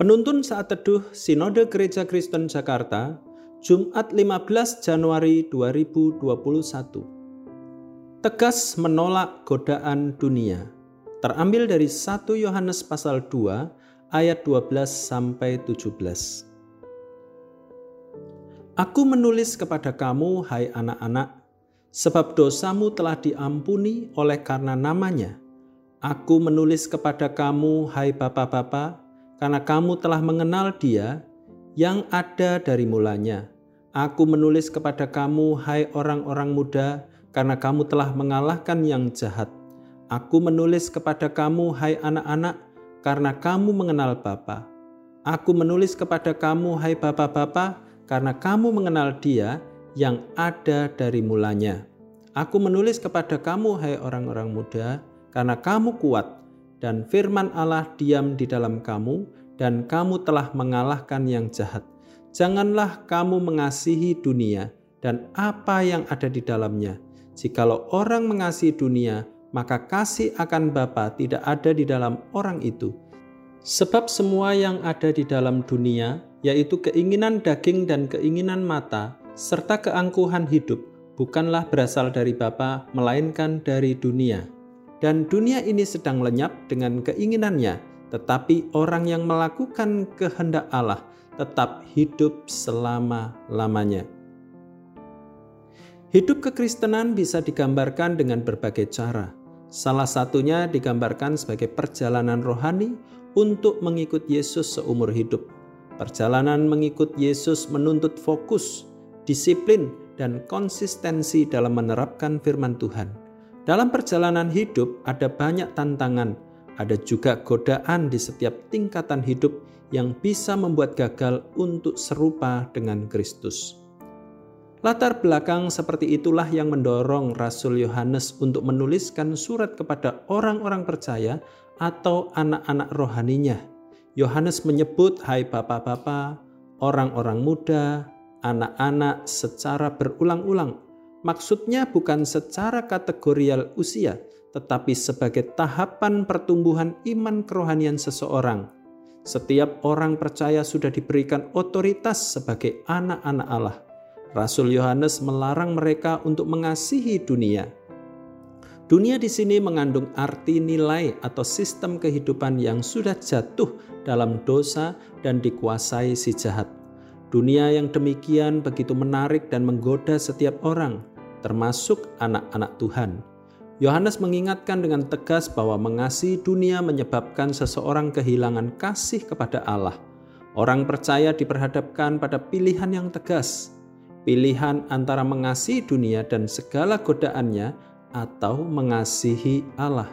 Penuntun saat teduh Sinode Gereja Kristen Jakarta, Jumat 15 Januari 2021. Tegas menolak godaan dunia. Terambil dari 1 Yohanes pasal 2 ayat 12 sampai 17. Aku menulis kepada kamu hai anak-anak sebab dosamu telah diampuni oleh karena namanya. Aku menulis kepada kamu hai bapak-bapak karena kamu telah mengenal Dia yang ada dari mulanya. Aku menulis kepada kamu, hai orang-orang muda, karena kamu telah mengalahkan yang jahat. Aku menulis kepada kamu, hai anak-anak, karena kamu mengenal Bapa. Aku menulis kepada kamu, hai bapak-bapak, karena kamu mengenal Dia yang ada dari mulanya. Aku menulis kepada kamu, hai orang-orang muda, karena kamu kuat dan firman Allah diam di dalam kamu, dan kamu telah mengalahkan yang jahat. Janganlah kamu mengasihi dunia dan apa yang ada di dalamnya. Jikalau orang mengasihi dunia, maka kasih akan Bapa tidak ada di dalam orang itu. Sebab semua yang ada di dalam dunia, yaitu keinginan daging dan keinginan mata, serta keangkuhan hidup, bukanlah berasal dari Bapa, melainkan dari dunia dan dunia ini sedang lenyap dengan keinginannya, tetapi orang yang melakukan kehendak Allah tetap hidup selama-lamanya. Hidup kekristenan bisa digambarkan dengan berbagai cara. Salah satunya digambarkan sebagai perjalanan rohani untuk mengikut Yesus seumur hidup. Perjalanan mengikut Yesus menuntut fokus, disiplin, dan konsistensi dalam menerapkan firman Tuhan. Dalam perjalanan hidup ada banyak tantangan, ada juga godaan di setiap tingkatan hidup yang bisa membuat gagal untuk serupa dengan Kristus. Latar belakang seperti itulah yang mendorong Rasul Yohanes untuk menuliskan surat kepada orang-orang percaya atau anak-anak rohaninya. Yohanes menyebut hai bapak-bapak, orang-orang muda, anak-anak secara berulang-ulang Maksudnya bukan secara kategorial usia, tetapi sebagai tahapan pertumbuhan iman kerohanian seseorang. Setiap orang percaya sudah diberikan otoritas sebagai anak-anak Allah. Rasul Yohanes melarang mereka untuk mengasihi dunia. Dunia di sini mengandung arti nilai atau sistem kehidupan yang sudah jatuh dalam dosa dan dikuasai si jahat. Dunia yang demikian begitu menarik dan menggoda setiap orang, termasuk anak-anak Tuhan. Yohanes mengingatkan dengan tegas bahwa mengasihi dunia menyebabkan seseorang kehilangan kasih kepada Allah. Orang percaya diperhadapkan pada pilihan yang tegas, pilihan antara mengasihi dunia dan segala godaannya atau mengasihi Allah.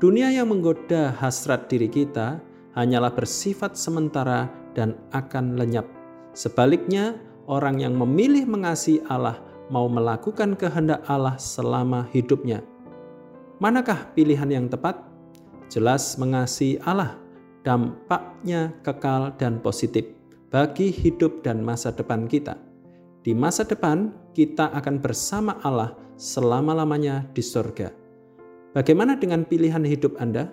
Dunia yang menggoda hasrat diri kita hanyalah bersifat sementara dan akan lenyap. Sebaliknya, orang yang memilih mengasihi Allah mau melakukan kehendak Allah selama hidupnya. Manakah pilihan yang tepat? Jelas mengasihi Allah, dampaknya kekal dan positif bagi hidup dan masa depan kita. Di masa depan, kita akan bersama Allah selama-lamanya di sorga. Bagaimana dengan pilihan hidup Anda?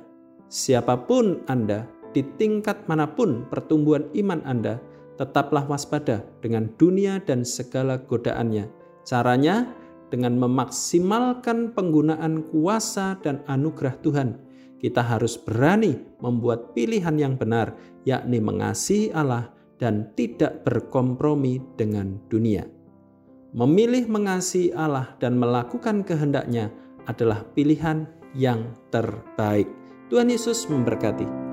Siapa pun Anda, di tingkat mana pun pertumbuhan iman Anda, tetaplah waspada dengan dunia dan segala godaannya Caranya dengan memaksimalkan penggunaan kuasa dan anugerah Tuhan. Kita harus berani membuat pilihan yang benar, yakni mengasihi Allah dan tidak berkompromi dengan dunia. Memilih mengasihi Allah dan melakukan kehendaknya adalah pilihan yang terbaik. Tuhan Yesus memberkati.